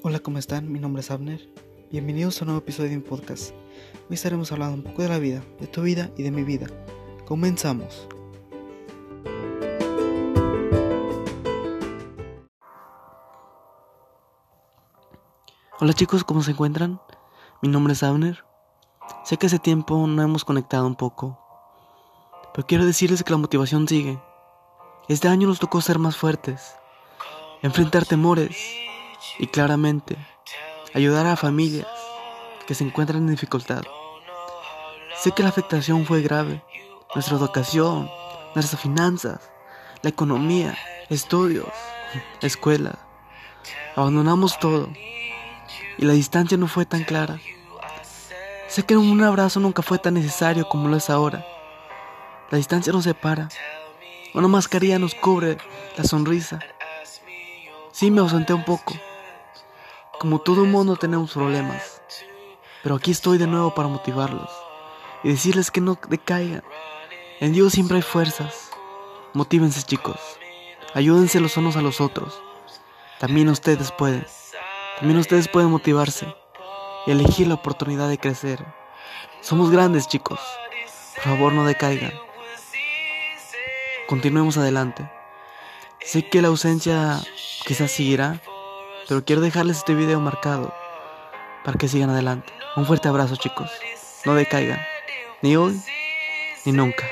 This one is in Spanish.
Hola, ¿cómo están? Mi nombre es Abner. Bienvenidos a un nuevo episodio de mi podcast. Hoy estaremos hablando un poco de la vida, de tu vida y de mi vida. Comenzamos. Hola chicos, ¿cómo se encuentran? Mi nombre es Abner. Sé que hace tiempo no hemos conectado un poco, pero quiero decirles que la motivación sigue. Este año nos tocó ser más fuertes, enfrentar temores y claramente ayudar a familias que se encuentran en dificultad. Sé que la afectación fue grave, nuestra educación, nuestras finanzas, la economía, estudios, escuela. Abandonamos todo y la distancia no fue tan clara. Sé que un abrazo nunca fue tan necesario como lo es ahora. La distancia nos separa. Una mascarilla nos cubre la sonrisa. Sí, me ausenté un poco. Como todo mundo tenemos problemas. Pero aquí estoy de nuevo para motivarlos y decirles que no decaigan. En Dios siempre hay fuerzas. Motívense chicos. Ayúdense los unos a los otros. También ustedes pueden. También ustedes pueden motivarse y elegir la oportunidad de crecer. Somos grandes chicos. Por favor no decaigan. Continuemos adelante. Sé que la ausencia quizás seguirá, pero quiero dejarles este video marcado para que sigan adelante. Un fuerte abrazo chicos. No decaigan. Ni hoy, ni nunca.